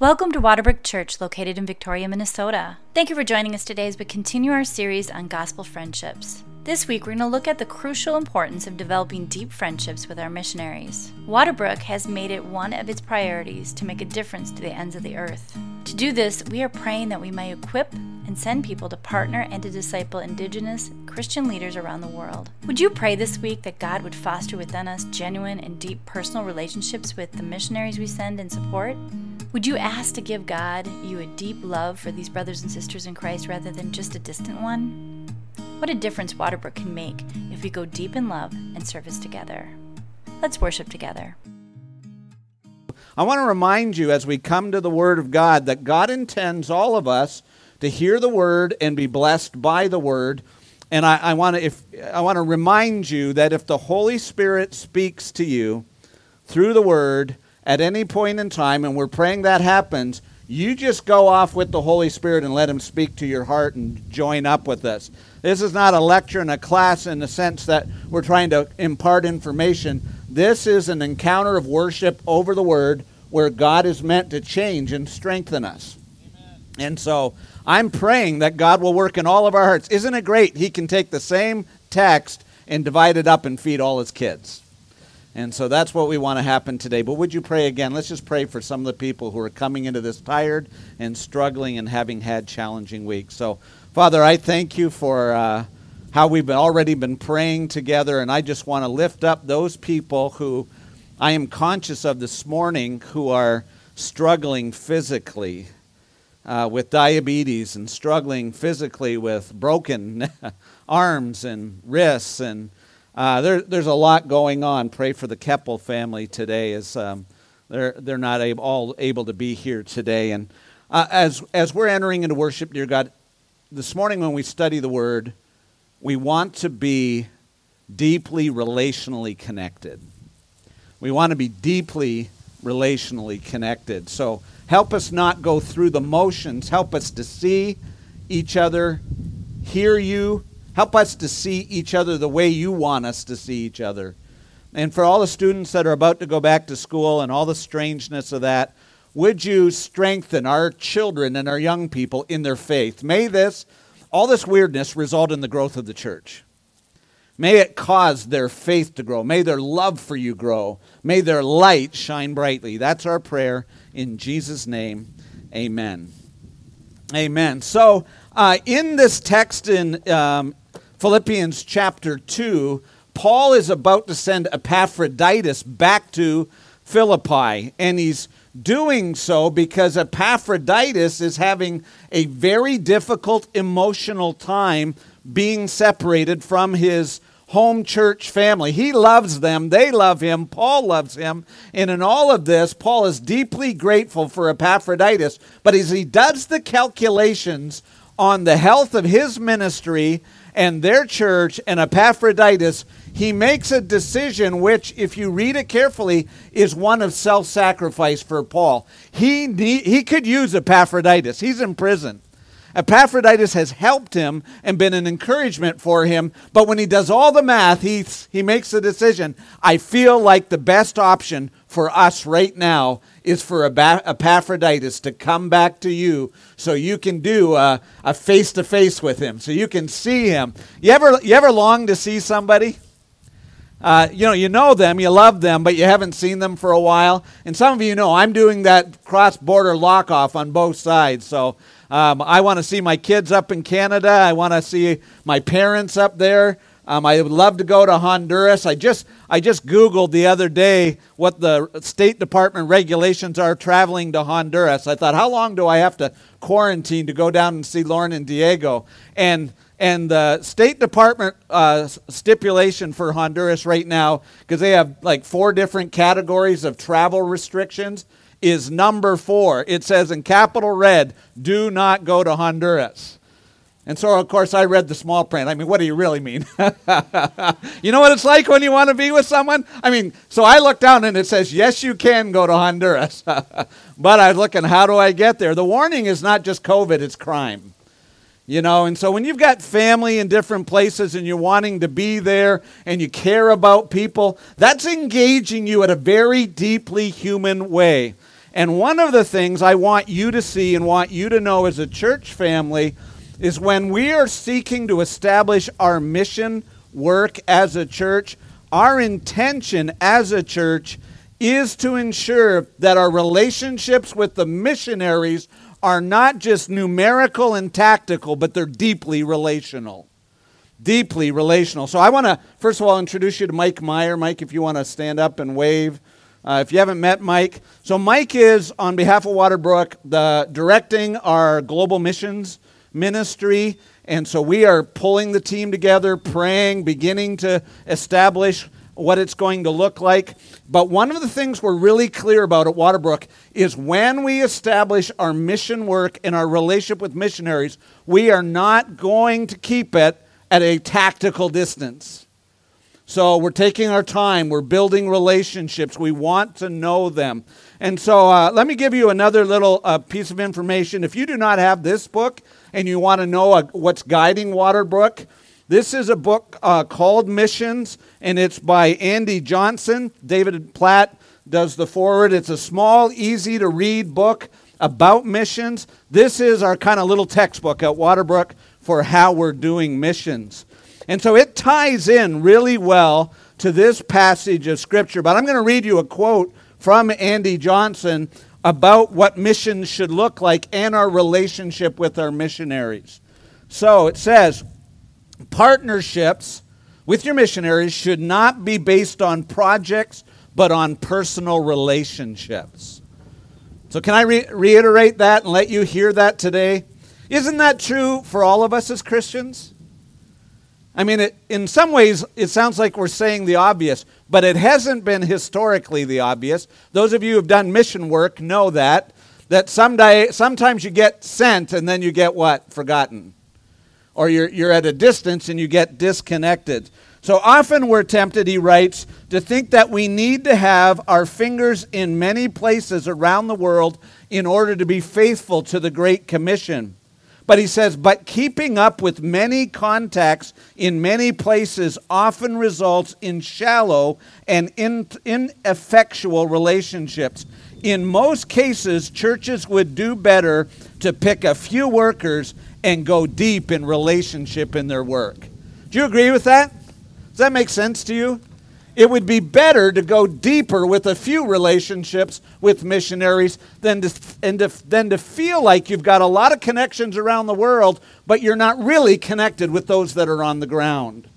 Welcome to Waterbrook Church, located in Victoria, Minnesota. Thank you for joining us today as we continue our series on gospel friendships. This week, we're going to look at the crucial importance of developing deep friendships with our missionaries. Waterbrook has made it one of its priorities to make a difference to the ends of the earth. To do this, we are praying that we may equip and send people to partner and to disciple Indigenous Christian leaders around the world. Would you pray this week that God would foster within us genuine and deep personal relationships with the missionaries we send and support? Would you ask to give God you a deep love for these brothers and sisters in Christ rather than just a distant one? What a difference Waterbrook can make if we go deep in love and service together. Let's worship together. I want to remind you as we come to the Word of God that God intends all of us to hear the Word and be blessed by the Word. And I, I want to if I want to remind you that if the Holy Spirit speaks to you through the Word, at any point in time, and we're praying that happens, you just go off with the Holy Spirit and let Him speak to your heart and join up with us. This is not a lecture and a class in the sense that we're trying to impart information. This is an encounter of worship over the Word where God is meant to change and strengthen us. Amen. And so I'm praying that God will work in all of our hearts. Isn't it great? He can take the same text and divide it up and feed all his kids. And so that's what we want to happen today. But would you pray again? Let's just pray for some of the people who are coming into this tired and struggling and having had challenging weeks. So, Father, I thank you for uh, how we've been already been praying together, and I just want to lift up those people who I am conscious of this morning who are struggling physically uh, with diabetes and struggling physically with broken arms and wrists and uh, there, there's a lot going on. Pray for the Keppel family today as um, they're, they're not able, all able to be here today. And uh, as, as we're entering into worship, dear God, this morning when we study the Word, we want to be deeply relationally connected. We want to be deeply relationally connected. So help us not go through the motions. Help us to see each other, hear you, Help us to see each other the way you want us to see each other. And for all the students that are about to go back to school and all the strangeness of that, would you strengthen our children and our young people in their faith? May this, all this weirdness, result in the growth of the church. May it cause their faith to grow. May their love for you grow. May their light shine brightly. That's our prayer in Jesus' name. Amen. Amen. So, uh, in this text in um, Philippians chapter 2, Paul is about to send Epaphroditus back to Philippi, and he's doing so because Epaphroditus is having a very difficult emotional time being separated from his home church family. He loves them, they love him, Paul loves him. And in all of this, Paul is deeply grateful for Epaphroditus. But as he does the calculations on the health of his ministry and their church and Epaphroditus, he makes a decision which, if you read it carefully, is one of self sacrifice for Paul. He, he could use Epaphroditus, he's in prison. Epaphroditus has helped him and been an encouragement for him, but when he does all the math, he, he makes the decision I feel like the best option for us right now is for Epaphroditus to come back to you so you can do a face to face with him, so you can see him. You ever, you ever long to see somebody? Uh, you know, you know them, you love them, but you haven't seen them for a while. And some of you know I'm doing that cross border lock off on both sides. So um, I want to see my kids up in Canada. I want to see my parents up there. Um, I would love to go to Honduras. I just I just Googled the other day what the State Department regulations are traveling to Honduras. I thought, how long do I have to quarantine to go down and see Lauren and Diego? And and the State Department uh, stipulation for Honduras right now, because they have like four different categories of travel restrictions, is number four. It says in capital red, "Do not go to Honduras." And so, of course, I read the small print. I mean, what do you really mean? you know what it's like when you want to be with someone? I mean, so I look down and it says, yes, you can go to Honduras. but I look and how do I get there? The warning is not just COVID, it's crime. You know, and so when you've got family in different places and you're wanting to be there and you care about people, that's engaging you at a very deeply human way. And one of the things I want you to see and want you to know as a church family is when we are seeking to establish our mission work as a church, our intention as a church is to ensure that our relationships with the missionaries are not just numerical and tactical, but they're deeply relational. Deeply relational. So I want to, first of all, introduce you to Mike Meyer. Mike, if you want to stand up and wave. Uh, if you haven't met Mike, so Mike is, on behalf of Waterbrook, the directing our global missions ministry. And so we are pulling the team together, praying, beginning to establish what it's going to look like. But one of the things we're really clear about at Waterbrook is when we establish our mission work and our relationship with missionaries, we are not going to keep it at a tactical distance. So we're taking our time, we're building relationships, we want to know them. And so uh, let me give you another little uh, piece of information. If you do not have this book and you want to know uh, what's guiding Waterbrook, this is a book uh, called Missions, and it's by Andy Johnson. David Platt does the foreword. It's a small, easy to read book about missions. This is our kind of little textbook at Waterbrook for how we're doing missions. And so it ties in really well to this passage of Scripture. But I'm going to read you a quote from Andy Johnson about what missions should look like and our relationship with our missionaries. So it says, partnerships with your missionaries should not be based on projects, but on personal relationships. So, can I re- reiterate that and let you hear that today? Isn't that true for all of us as Christians? I mean, it, in some ways, it sounds like we're saying the obvious, but it hasn't been historically the obvious. Those of you who've done mission work know that. That someday, sometimes you get sent and then you get what? Forgotten. Or you're, you're at a distance and you get disconnected. So often we're tempted, he writes, to think that we need to have our fingers in many places around the world in order to be faithful to the Great Commission. But he says, but keeping up with many contacts in many places often results in shallow and in, ineffectual relationships. In most cases, churches would do better to pick a few workers and go deep in relationship in their work. Do you agree with that? Does that make sense to you? It would be better to go deeper with a few relationships with missionaries than to, and to, than to feel like you've got a lot of connections around the world, but you're not really connected with those that are on the ground.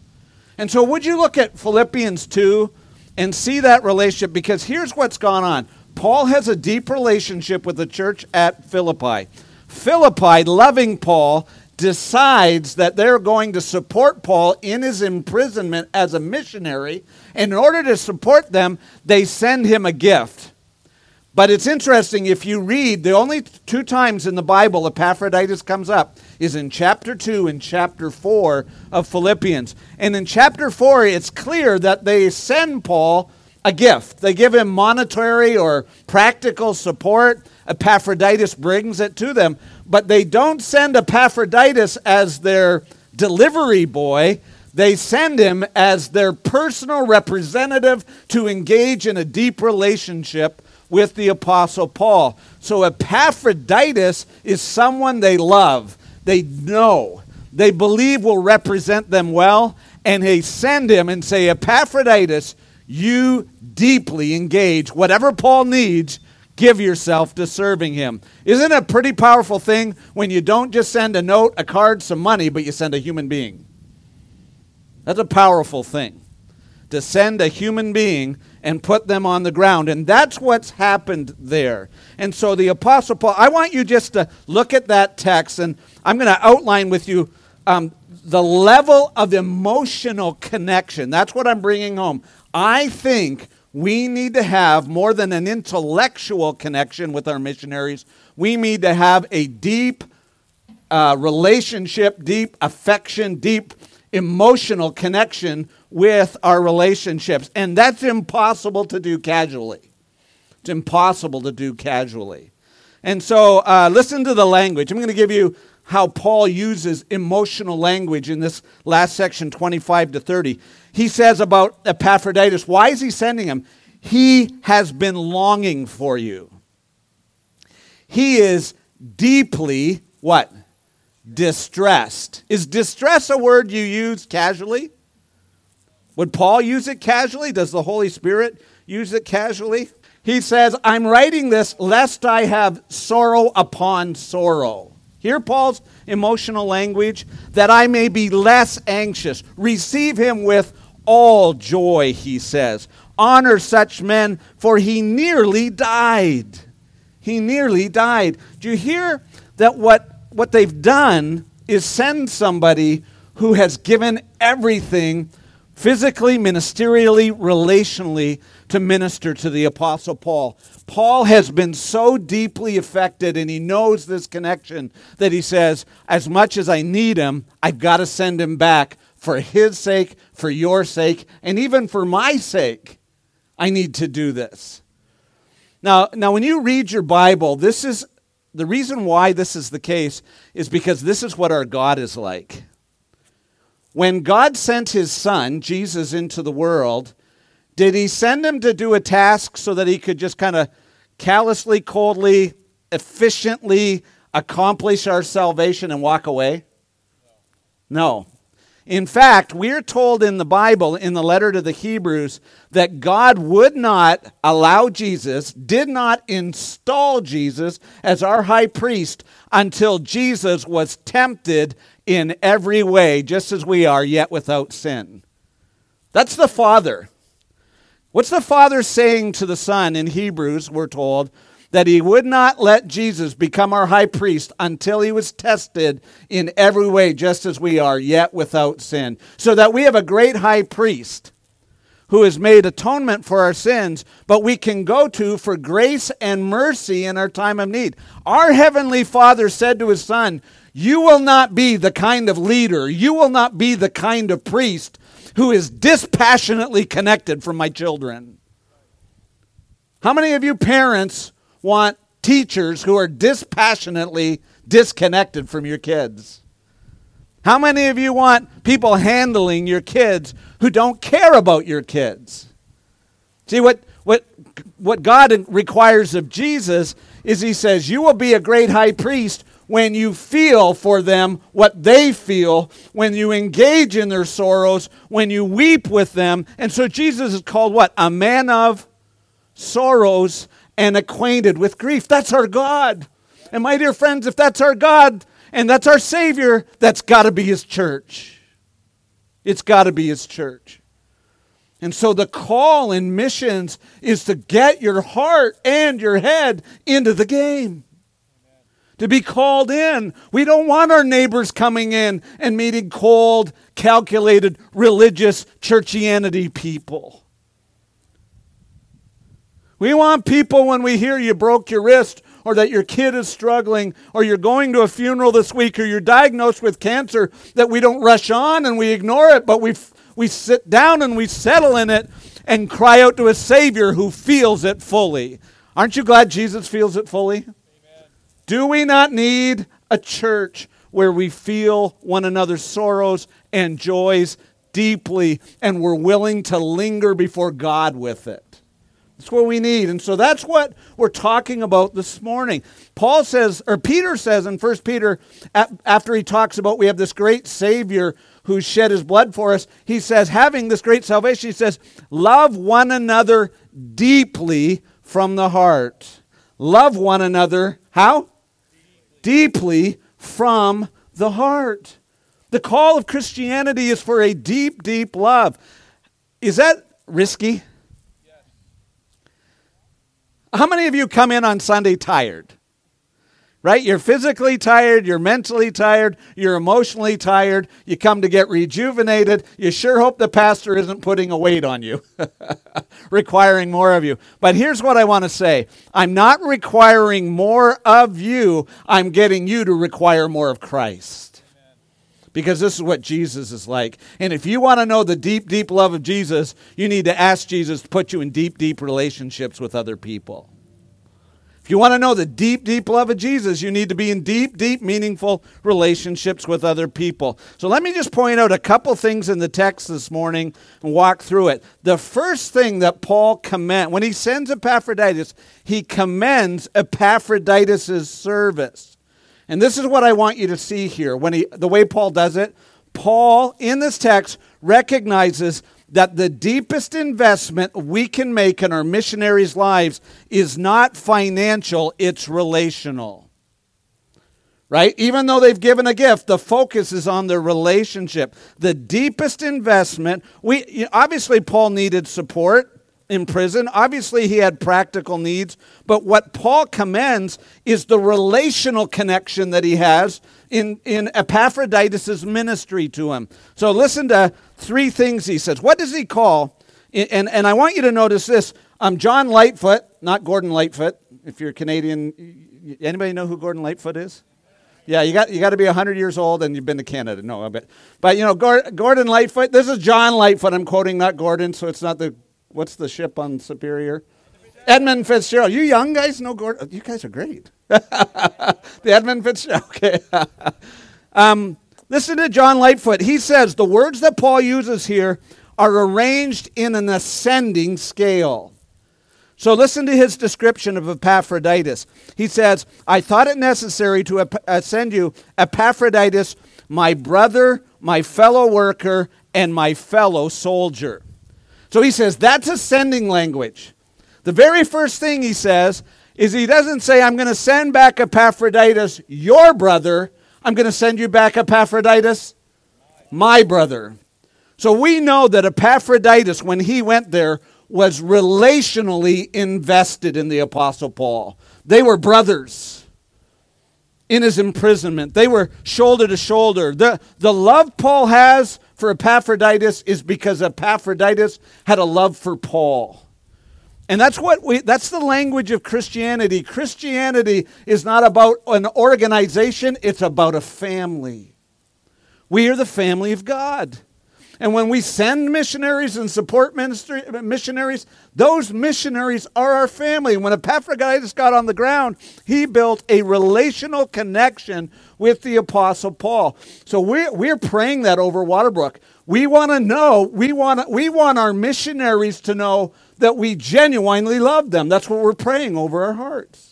And so, would you look at Philippians 2 and see that relationship? Because here's what's gone on Paul has a deep relationship with the church at Philippi. Philippi, loving Paul, decides that they're going to support Paul in his imprisonment as a missionary. And in order to support them, they send him a gift. But it's interesting if you read, the only two times in the Bible Epaphroditus comes up is in chapter 2 and chapter 4 of Philippians. And in chapter 4, it's clear that they send Paul a gift. They give him monetary or practical support. Epaphroditus brings it to them but they don't send Epaphroditus as their delivery boy. They send him as their personal representative to engage in a deep relationship with the Apostle Paul. So Epaphroditus is someone they love, they know, they believe will represent them well, and they send him and say, Epaphroditus, you deeply engage whatever Paul needs give yourself to serving Him. Isn't it a pretty powerful thing when you don't just send a note, a card, some money, but you send a human being? That's a powerful thing. To send a human being and put them on the ground. And that's what's happened there. And so the Apostle Paul, I want you just to look at that text, and I'm going to outline with you um, the level of emotional connection. That's what I'm bringing home. I think we need to have more than an intellectual connection with our missionaries. We need to have a deep uh, relationship, deep affection, deep emotional connection with our relationships. And that's impossible to do casually. It's impossible to do casually. And so, uh, listen to the language. I'm going to give you how Paul uses emotional language in this last section, 25 to 30 he says about Epaphroditus, why is he sending him? He has been longing for you. he is deeply what? Distressed. Is distress a word you use casually? Would Paul use it casually? Does the Holy Spirit use it casually? He says, I'm writing this lest I have sorrow upon sorrow. Hear Paul's emotional language? That I may be less anxious. Receive him with all joy, he says. Honor such men, for he nearly died. He nearly died. Do you hear that what, what they've done is send somebody who has given everything physically, ministerially, relationally to minister to the Apostle Paul. Paul has been so deeply affected and he knows this connection that he says, As much as I need him, I've got to send him back for his sake, for your sake, and even for my sake. I need to do this. Now, now when you read your Bible, this is the reason why this is the case is because this is what our God is like. When God sent his son, Jesus, into the world, did he send him to do a task so that he could just kind of callously, coldly, efficiently accomplish our salvation and walk away? No. In fact, we're told in the Bible, in the letter to the Hebrews, that God would not allow Jesus, did not install Jesus as our high priest until Jesus was tempted in every way, just as we are, yet without sin. That's the Father. What's the Father saying to the Son in Hebrews, we're told? That he would not let Jesus become our high priest until he was tested in every way, just as we are, yet without sin. So that we have a great high priest who has made atonement for our sins, but we can go to for grace and mercy in our time of need. Our Heavenly Father said to His Son, You will not be the kind of leader, you will not be the kind of priest who is dispassionately connected from my children. How many of you parents want teachers who are dispassionately disconnected from your kids? How many of you want people handling your kids who don't care about your kids? See, what, what, what God requires of Jesus is He says, You will be a great high priest when you feel for them what they feel, when you engage in their sorrows, when you weep with them. And so Jesus is called what? A man of sorrows and acquainted with grief. That's our God. And my dear friends, if that's our God and that's our Savior, that's got to be His church. It's got to be His church. And so the call in missions is to get your heart and your head into the game. To be called in. We don't want our neighbors coming in and meeting cold, calculated, religious, churchianity people. We want people when we hear you broke your wrist or that your kid is struggling or you're going to a funeral this week or you're diagnosed with cancer that we don't rush on and we ignore it, but we, we sit down and we settle in it and cry out to a Savior who feels it fully. Aren't you glad Jesus feels it fully? Amen. Do we not need a church where we feel one another's sorrows and joys deeply and we're willing to linger before God with it? That's what we need. And so that's what we're talking about this morning. Paul says, or Peter says in 1 Peter, after he talks about we have this great Savior who shed his blood for us, he says, having this great salvation, he says, love one another deeply from the heart. Love one another, how? Deeply, deeply from the heart. The call of Christianity is for a deep, deep love. Is that risky? How many of you come in on Sunday tired? Right? You're physically tired, you're mentally tired, you're emotionally tired, you come to get rejuvenated. You sure hope the pastor isn't putting a weight on you, requiring more of you. But here's what I want to say I'm not requiring more of you, I'm getting you to require more of Christ. Because this is what Jesus is like. And if you want to know the deep, deep love of Jesus, you need to ask Jesus to put you in deep, deep relationships with other people. If you want to know the deep, deep love of Jesus, you need to be in deep, deep, meaningful relationships with other people. So let me just point out a couple things in the text this morning and walk through it. The first thing that Paul commends, when he sends Epaphroditus, he commends Epaphroditus' service. And this is what I want you to see here. When he, the way Paul does it, Paul in this text recognizes that the deepest investment we can make in our missionaries' lives is not financial, it's relational. Right? Even though they've given a gift, the focus is on their relationship. The deepest investment, we obviously Paul needed support in prison. Obviously, he had practical needs, but what Paul commends is the relational connection that he has in, in Epaphroditus' ministry to him. So, listen to three things he says. What does he call? And, and I want you to notice this. I'm John Lightfoot, not Gordon Lightfoot. If you're Canadian, anybody know who Gordon Lightfoot is? Yeah, you got you got to be 100 years old and you've been to Canada. No, but but you know Gordon Lightfoot. This is John Lightfoot. I'm quoting, not Gordon, so it's not the what's the ship on Superior? Edmund Fitzgerald. You young guys know Gordon. You guys are great. the Edmund Fitzgerald. Okay. um, listen to John Lightfoot. He says the words that Paul uses here are arranged in an ascending scale. So listen to his description of Epaphroditus. He says, I thought it necessary to ap- send you Epaphroditus, my brother, my fellow worker, and my fellow soldier. So he says that's ascending language. The very first thing he says is he doesn't say, I'm going to send back Epaphroditus, your brother. I'm going to send you back Epaphroditus, my brother. So we know that Epaphroditus, when he went there, was relationally invested in the Apostle Paul. They were brothers in his imprisonment, they were shoulder to shoulder. The, the love Paul has for Epaphroditus is because Epaphroditus had a love for Paul. And that's what we that's the language of Christianity. Christianity is not about an organization, it's about a family. We are the family of God. And when we send missionaries and support ministry, missionaries, those missionaries are our family. When Epaphroditus got on the ground, he built a relational connection with the Apostle Paul. So we're, we're praying that over Waterbrook. We want to know, we want, we want our missionaries to know that we genuinely love them. That's what we're praying over our hearts.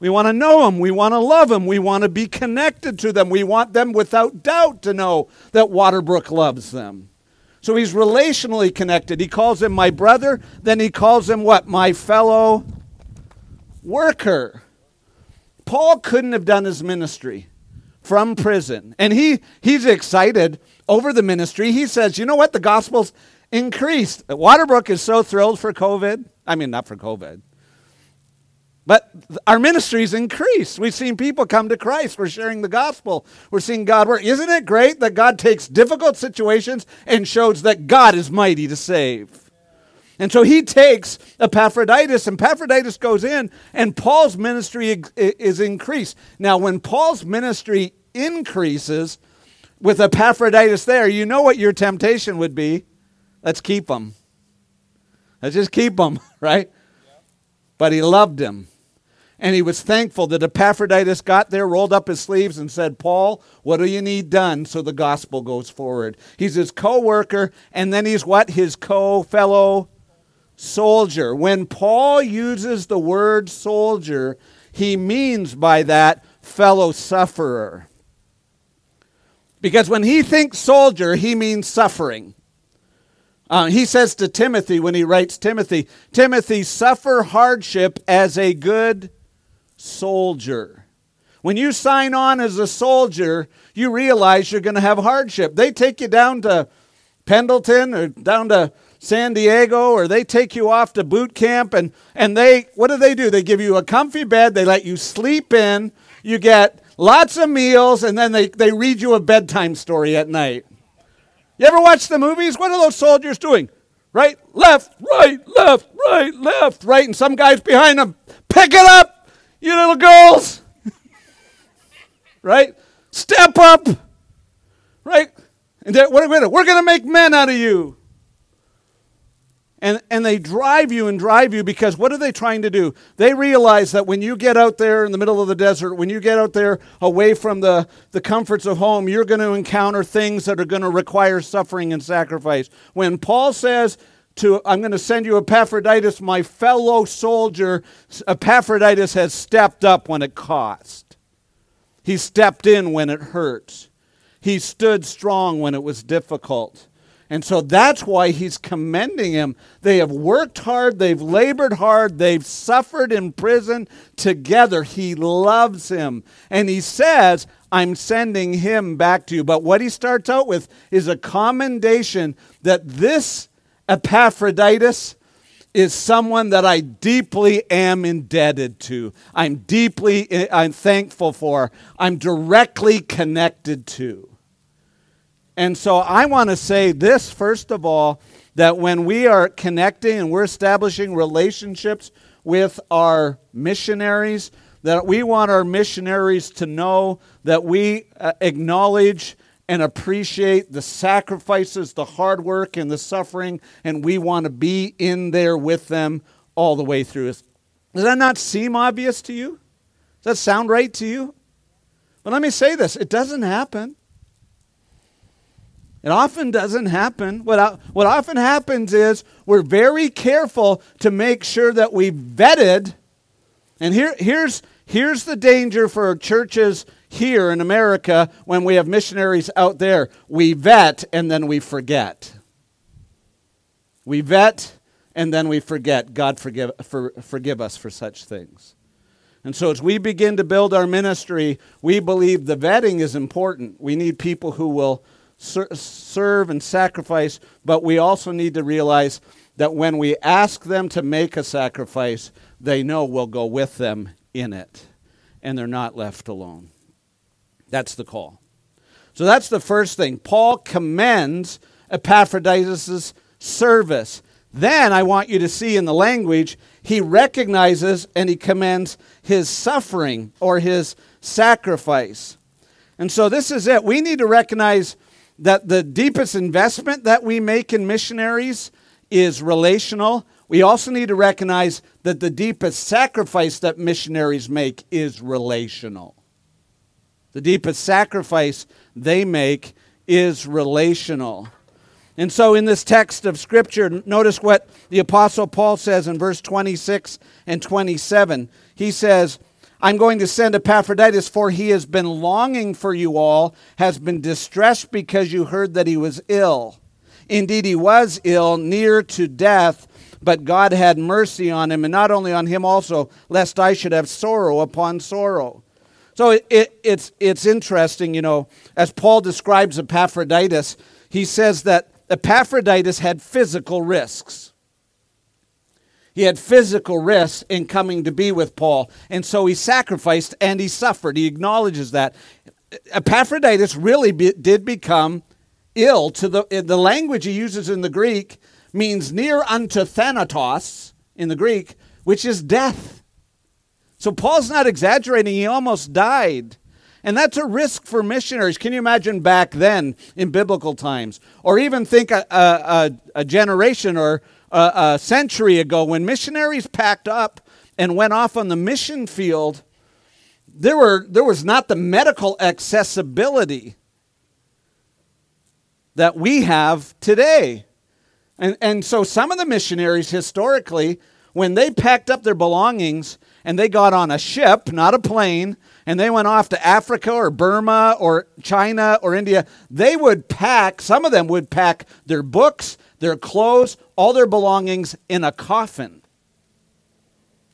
We want to know them. We want to love them. We want to be connected to them. We want them without doubt to know that Waterbrook loves them. So he's relationally connected. He calls him my brother, then he calls him what? My fellow worker. Paul couldn't have done his ministry from prison. And he, he's excited over the ministry. He says, you know what? The gospel's increased. Waterbrook is so thrilled for COVID. I mean, not for COVID but our ministries increase. We've seen people come to Christ. We're sharing the gospel. We're seeing God work. Isn't it great that God takes difficult situations and shows that God is mighty to save? And so he takes Epaphroditus, and Epaphroditus goes in, and Paul's ministry is increased. Now, when Paul's ministry increases with Epaphroditus there, you know what your temptation would be? Let's keep him. Let's just keep him, right? But he loved him. And he was thankful that Epaphroditus got there, rolled up his sleeves, and said, Paul, what do you need done so the gospel goes forward? He's his co worker, and then he's what? His co fellow soldier. When Paul uses the word soldier, he means by that fellow sufferer. Because when he thinks soldier, he means suffering. Uh, he says to Timothy when he writes Timothy, Timothy, suffer hardship as a good soldier. When you sign on as a soldier, you realize you're going to have hardship. They take you down to Pendleton or down to San Diego or they take you off to boot camp and, and they what do they do? They give you a comfy bed, they let you sleep in, you get lots of meals, and then they, they read you a bedtime story at night. You ever watch the movies? What are those soldiers doing? Right, left, right, left, right, left, right, and some guy's behind them. Pick it up, you little girls. right? Step up. Right? And what are We're going to make men out of you. And, and they drive you and drive you because what are they trying to do? They realize that when you get out there in the middle of the desert, when you get out there away from the, the comforts of home, you're going to encounter things that are going to require suffering and sacrifice. When Paul says, to, I'm going to send you Epaphroditus, my fellow soldier, Epaphroditus has stepped up when it cost. He stepped in when it hurt. He stood strong when it was difficult. And so that's why he's commending him. They have worked hard, they've labored hard, they've suffered in prison together. He loves him. And he says, I'm sending him back to you. But what he starts out with is a commendation that this Epaphroditus is someone that I deeply am indebted to. I'm deeply eh, I'm thankful for. I'm directly connected to. And so I want to say this, first of all, that when we are connecting and we're establishing relationships with our missionaries, that we want our missionaries to know that we uh, acknowledge and appreciate the sacrifices, the hard work, and the suffering, and we want to be in there with them all the way through. Does that not seem obvious to you? Does that sound right to you? But let me say this it doesn't happen. It often doesn't happen. What, what often happens is we're very careful to make sure that we vetted. And here, here's, here's the danger for churches here in America when we have missionaries out there. We vet and then we forget. We vet and then we forget. God forgive, for, forgive us for such things. And so, as we begin to build our ministry, we believe the vetting is important. We need people who will ser- serve and sacrifice, but we also need to realize that when we ask them to make a sacrifice, they know we'll go with them in it, and they're not left alone. That's the call. So that's the first thing. Paul commends Epaphroditus' service. Then I want you to see in the language, he recognizes and he commends his suffering or his sacrifice. And so this is it. We need to recognize that the deepest investment that we make in missionaries is relational. We also need to recognize that the deepest sacrifice that missionaries make is relational. The deepest sacrifice they make is relational. And so, in this text of Scripture, notice what the Apostle Paul says in verse 26 and 27. He says, I'm going to send Epaphroditus, for he has been longing for you all, has been distressed because you heard that he was ill. Indeed, he was ill, near to death, but God had mercy on him, and not only on him also, lest I should have sorrow upon sorrow. So it, it, it's, it's interesting, you know, as Paul describes Epaphroditus, he says that Epaphroditus had physical risks. He had physical risks in coming to be with Paul, and so he sacrificed and he suffered. He acknowledges that. Epaphroditus really be, did become ill. To the the language he uses in the Greek means near unto thanatos in the Greek, which is death. So Paul's not exaggerating. He almost died. And that's a risk for missionaries. Can you imagine back then in biblical times? Or even think a, a, a generation or a, a century ago when missionaries packed up and went off on the mission field, there, were, there was not the medical accessibility that we have today. And, and so some of the missionaries historically, when they packed up their belongings and they got on a ship, not a plane, and they went off to Africa or Burma or China or India, they would pack, some of them would pack their books, their clothes, all their belongings in a coffin.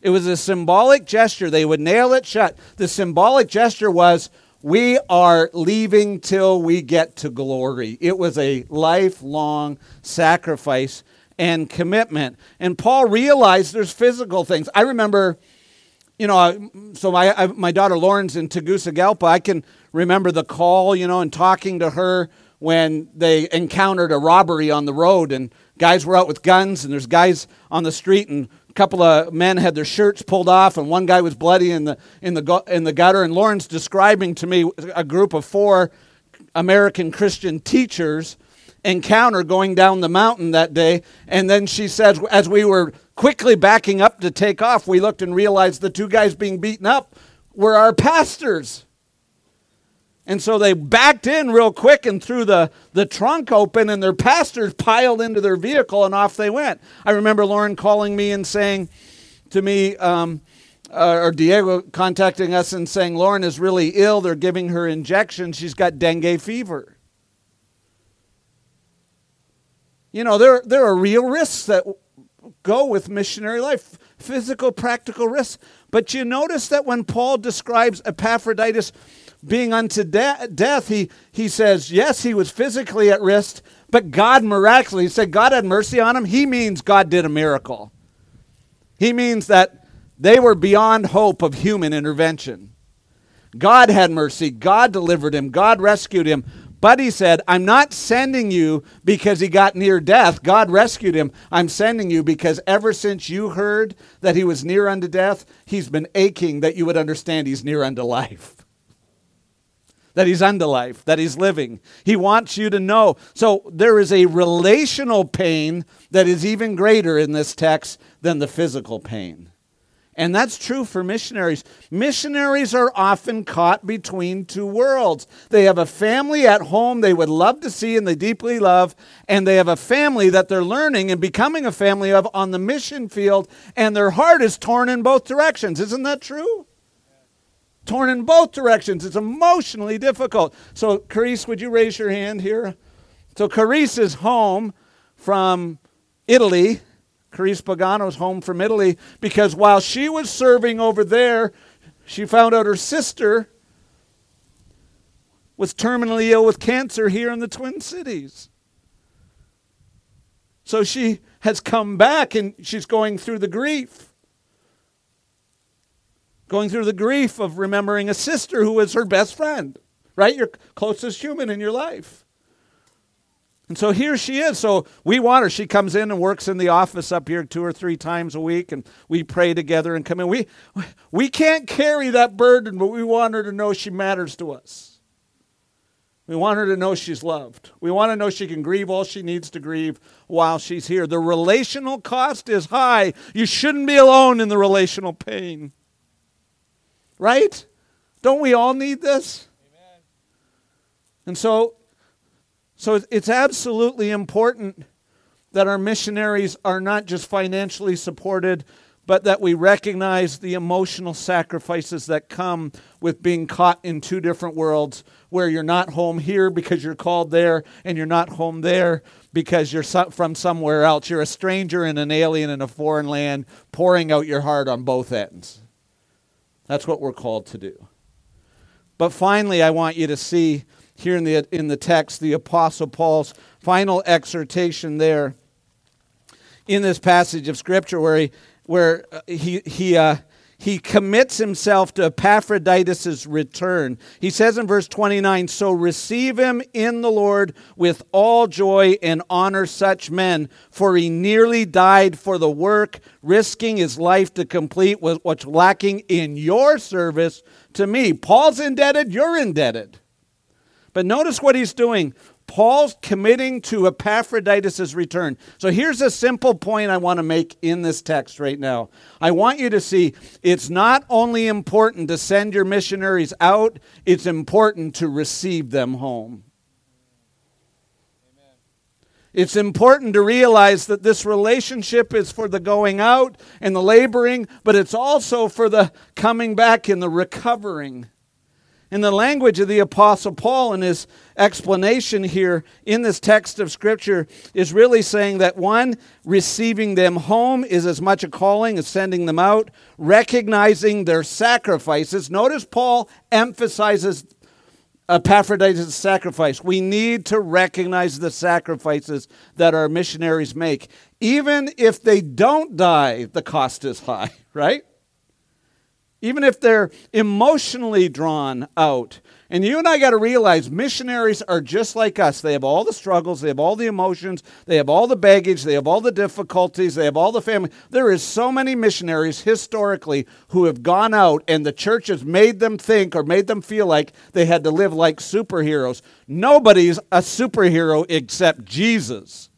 It was a symbolic gesture. They would nail it shut. The symbolic gesture was, we are leaving till we get to glory. It was a lifelong sacrifice and commitment. And Paul realized there's physical things. I remember, you know, so my, my daughter Lauren's in Tegucigalpa. I can remember the call, you know, and talking to her when they encountered a robbery on the road and guys were out with guns and there's guys on the street and a couple of men had their shirts pulled off and one guy was bloody in the in the in the gutter and Lauren's describing to me a group of four American Christian teachers encounter going down the mountain that day. And then she says, as we were quickly backing up to take off, we looked and realized the two guys being beaten up were our pastors. And so they backed in real quick and threw the, the trunk open, and their pastors piled into their vehicle, and off they went. I remember Lauren calling me and saying to me, um, uh, or Diego contacting us and saying, Lauren is really ill. They're giving her injections. She's got dengue fever. You know, there, there are real risks that go with missionary life physical, practical risks. But you notice that when Paul describes Epaphroditus, being unto de- death, he, he says, yes, he was physically at risk, but God miraculously, said God had mercy on him. He means God did a miracle. He means that they were beyond hope of human intervention. God had mercy. God delivered him. God rescued him. But he said, I'm not sending you because he got near death. God rescued him. I'm sending you because ever since you heard that he was near unto death, he's been aching that you would understand he's near unto life that he's unto life, that he's living. He wants you to know. So there is a relational pain that is even greater in this text than the physical pain. And that's true for missionaries. Missionaries are often caught between two worlds. They have a family at home they would love to see and they deeply love, and they have a family that they're learning and becoming a family of on the mission field, and their heart is torn in both directions. Isn't that true? Torn in both directions. It's emotionally difficult. So, Carice, would you raise your hand here? So, Carice is home from Italy. Carice Pagano's home from Italy because while she was serving over there, she found out her sister was terminally ill with cancer here in the Twin Cities. So she has come back and she's going through the grief going through the grief of remembering a sister who was her best friend, right? Your closest human in your life. And so here she is. So we want her. She comes in and works in the office up here two or three times a week, and we pray together and come in. We, we can't carry that burden, but we want her to know she matters to us. We want her to know she's loved. We want to know she can grieve all she needs to grieve while she's here. The relational cost is high. You shouldn't be alone in the relational pain. Right? Don't we all need this? Amen. And so so it's absolutely important that our missionaries are not just financially supported, but that we recognize the emotional sacrifices that come with being caught in two different worlds where you're not home here because you're called there and you're not home there because you're from somewhere else. You're a stranger and an alien in a foreign land pouring out your heart on both ends. That's what we're called to do. But finally, I want you to see here in the, in the text the Apostle Paul's final exhortation there in this passage of Scripture where he, where uh, he, he, uh, he commits himself to Epaphroditus' return. He says in verse 29 So receive him in the Lord with all joy and honor such men, for he nearly died for the work, risking his life to complete what's lacking in your service to me. Paul's indebted, you're indebted. But notice what he's doing. Paul's committing to Epaphroditus' return. So here's a simple point I want to make in this text right now. I want you to see it's not only important to send your missionaries out, it's important to receive them home. It's important to realize that this relationship is for the going out and the laboring, but it's also for the coming back and the recovering. In the language of the Apostle Paul in his explanation here in this text of Scripture is really saying that one, receiving them home is as much a calling as sending them out, recognizing their sacrifices. Notice Paul emphasizes Epaphroditus' sacrifice. We need to recognize the sacrifices that our missionaries make. Even if they don't die, the cost is high, right? Even if they're emotionally drawn out. And you and I got to realize missionaries are just like us. They have all the struggles, they have all the emotions, they have all the baggage, they have all the difficulties, they have all the family. There is so many missionaries historically who have gone out and the church has made them think or made them feel like they had to live like superheroes. Nobody's a superhero except Jesus.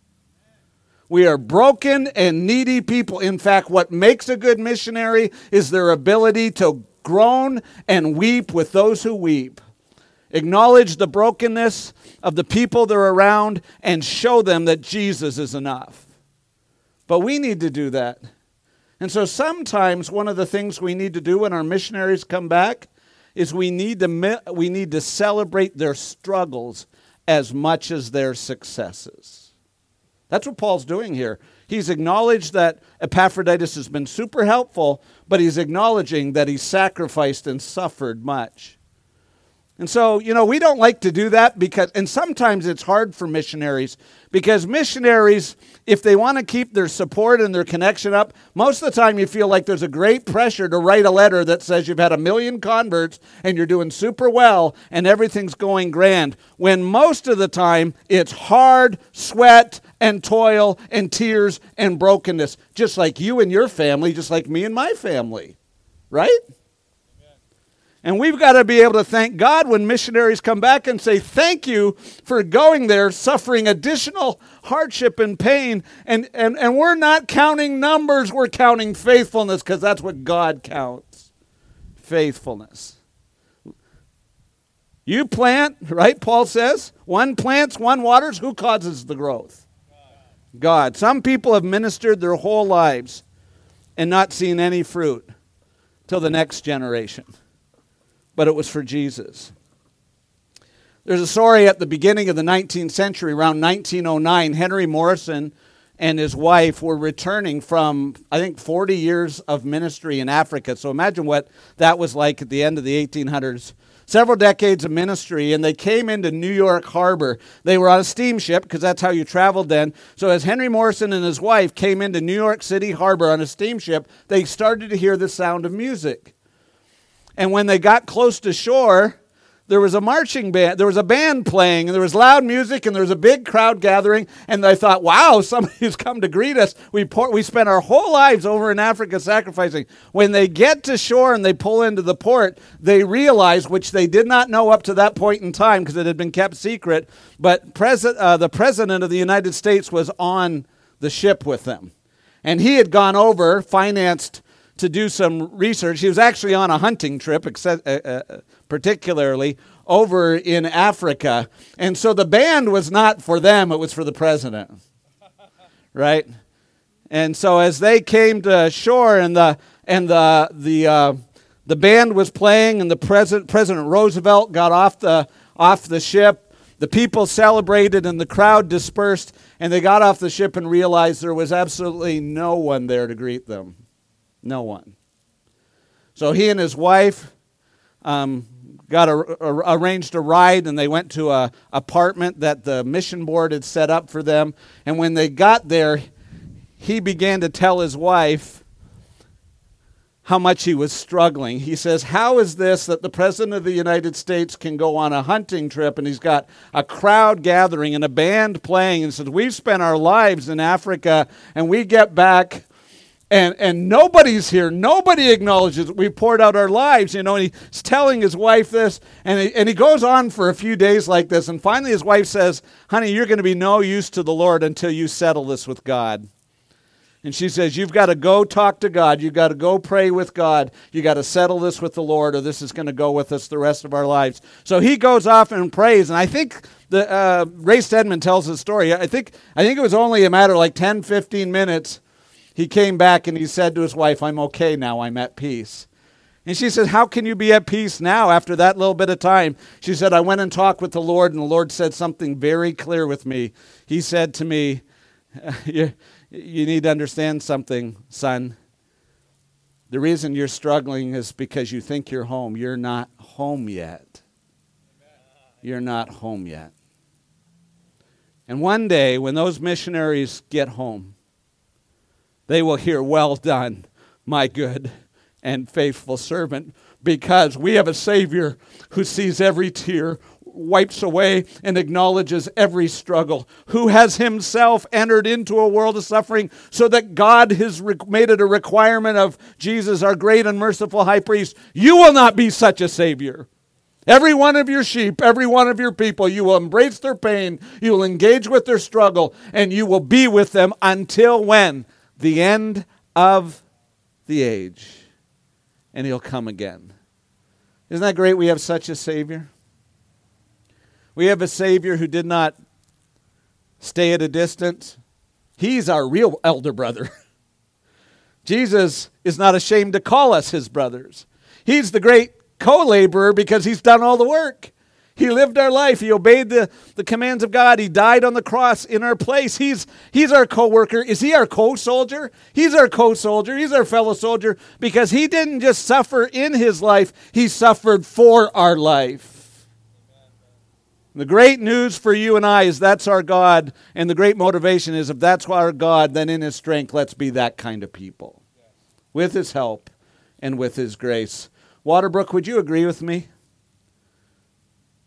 We are broken and needy people. In fact, what makes a good missionary is their ability to groan and weep with those who weep. Acknowledge the brokenness of the people they're around and show them that Jesus is enough. But we need to do that. And so sometimes one of the things we need to do when our missionaries come back is we need to, we need to celebrate their struggles as much as their successes. That's what Paul's doing here. He's acknowledged that Epaphroditus has been super helpful, but he's acknowledging that he sacrificed and suffered much. And so, you know, we don't like to do that because, and sometimes it's hard for missionaries because missionaries, if they want to keep their support and their connection up, most of the time you feel like there's a great pressure to write a letter that says you've had a million converts and you're doing super well and everything's going grand. When most of the time it's hard, sweat, and toil and tears and brokenness, just like you and your family, just like me and my family, right? And we've got to be able to thank God when missionaries come back and say, Thank you for going there, suffering additional hardship and pain. And, and, and we're not counting numbers, we're counting faithfulness because that's what God counts faithfulness. You plant, right? Paul says, one plants, one waters. Who causes the growth? God. Some people have ministered their whole lives and not seen any fruit till the next generation but it was for Jesus. There's a story at the beginning of the 19th century, around 1909. Henry Morrison and his wife were returning from, I think, 40 years of ministry in Africa. So imagine what that was like at the end of the 1800s. Several decades of ministry, and they came into New York Harbor. They were on a steamship because that's how you traveled then. So, as Henry Morrison and his wife came into New York City Harbor on a steamship, they started to hear the sound of music. And when they got close to shore, there was a marching band, there was a band playing, and there was loud music, and there was a big crowd gathering. And they thought, wow, somebody's come to greet us. We, pour, we spent our whole lives over in Africa sacrificing. When they get to shore and they pull into the port, they realize, which they did not know up to that point in time because it had been kept secret, but pres- uh, the President of the United States was on the ship with them. And he had gone over, financed to do some research. He was actually on a hunting trip, uh, uh, particularly over in Africa. And so the band was not for them, it was for the president. right? And so as they came to shore and the and the the uh, the band was playing and the president President Roosevelt got off the off the ship, the people celebrated and the crowd dispersed and they got off the ship and realized there was absolutely no one there to greet them. No one. So he and his wife um, got a, a, arranged a ride and they went to a apartment that the mission board had set up for them. And when they got there, he began to tell his wife how much he was struggling. He says, How is this that the President of the United States can go on a hunting trip and he's got a crowd gathering and a band playing and says, We've spent our lives in Africa and we get back and and nobody's here. Nobody acknowledges we poured out our lives. You know and he's telling his wife this and he, and he goes on for a few days like this and finally his wife says honey you're going to be no use to the lord until you settle this with god. And she says you've got to go talk to god. You've got to go pray with god. You got to settle this with the lord or this is going to go with us the rest of our lives. So he goes off and prays and i think the uh, ray stedman tells the story. I think i think it was only a matter of like 10 15 minutes he came back and he said to his wife, I'm okay now, I'm at peace. And she said, How can you be at peace now after that little bit of time? She said, I went and talked with the Lord, and the Lord said something very clear with me. He said to me, You, you need to understand something, son. The reason you're struggling is because you think you're home. You're not home yet. You're not home yet. And one day, when those missionaries get home, they will hear, Well done, my good and faithful servant because we have a Savior who sees every tear, wipes away, and acknowledges every struggle, who has himself entered into a world of suffering so that God has made it a requirement of Jesus, our great and merciful high priest. You will not be such a Savior. Every one of your sheep, every one of your people, you will embrace their pain, you will engage with their struggle, and you will be with them until when? The end of the age. And he'll come again. Isn't that great we have such a Savior? We have a Savior who did not stay at a distance. He's our real elder brother. Jesus is not ashamed to call us his brothers. He's the great co laborer because he's done all the work. He lived our life. He obeyed the, the commands of God. He died on the cross in our place. He's, he's our co worker. Is he our co soldier? He's our co soldier. He's our fellow soldier because he didn't just suffer in his life, he suffered for our life. The great news for you and I is that's our God, and the great motivation is if that's our God, then in His strength, let's be that kind of people. With His help and with His grace. Waterbrook, would you agree with me?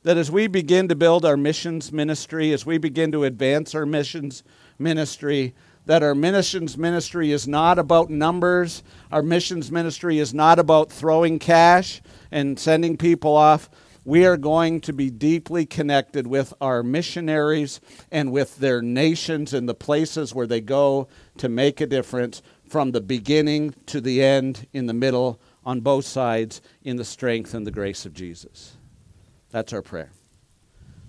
That as we begin to build our missions ministry, as we begin to advance our missions ministry, that our missions ministry is not about numbers, our missions ministry is not about throwing cash and sending people off. We are going to be deeply connected with our missionaries and with their nations and the places where they go to make a difference from the beginning to the end, in the middle, on both sides, in the strength and the grace of Jesus. That's our prayer.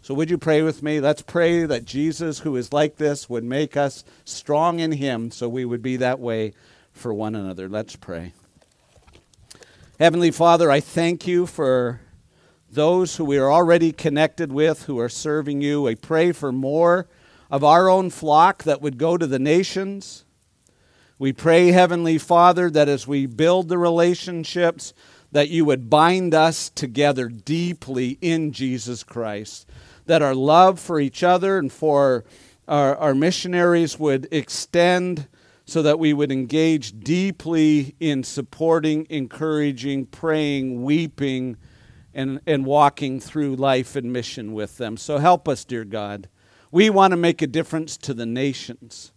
So, would you pray with me? Let's pray that Jesus, who is like this, would make us strong in Him so we would be that way for one another. Let's pray. Heavenly Father, I thank you for those who we are already connected with, who are serving you. I pray for more of our own flock that would go to the nations. We pray, Heavenly Father, that as we build the relationships, that you would bind us together deeply in Jesus Christ, that our love for each other and for our, our missionaries would extend so that we would engage deeply in supporting, encouraging, praying, weeping, and, and walking through life and mission with them. So help us, dear God. We want to make a difference to the nations,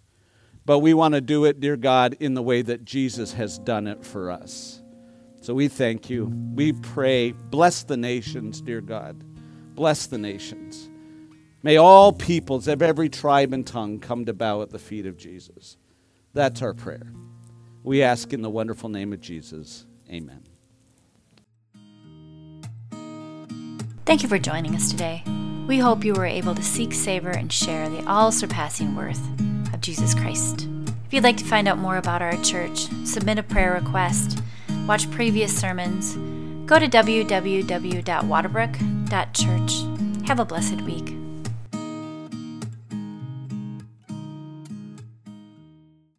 but we want to do it, dear God, in the way that Jesus has done it for us. So we thank you. We pray. Bless the nations, dear God. Bless the nations. May all peoples of every tribe and tongue come to bow at the feet of Jesus. That's our prayer. We ask in the wonderful name of Jesus. Amen. Thank you for joining us today. We hope you were able to seek, savor, and share the all surpassing worth of Jesus Christ. If you'd like to find out more about our church, submit a prayer request, watch previous sermons, go to www.waterbrook.church. Have a blessed week.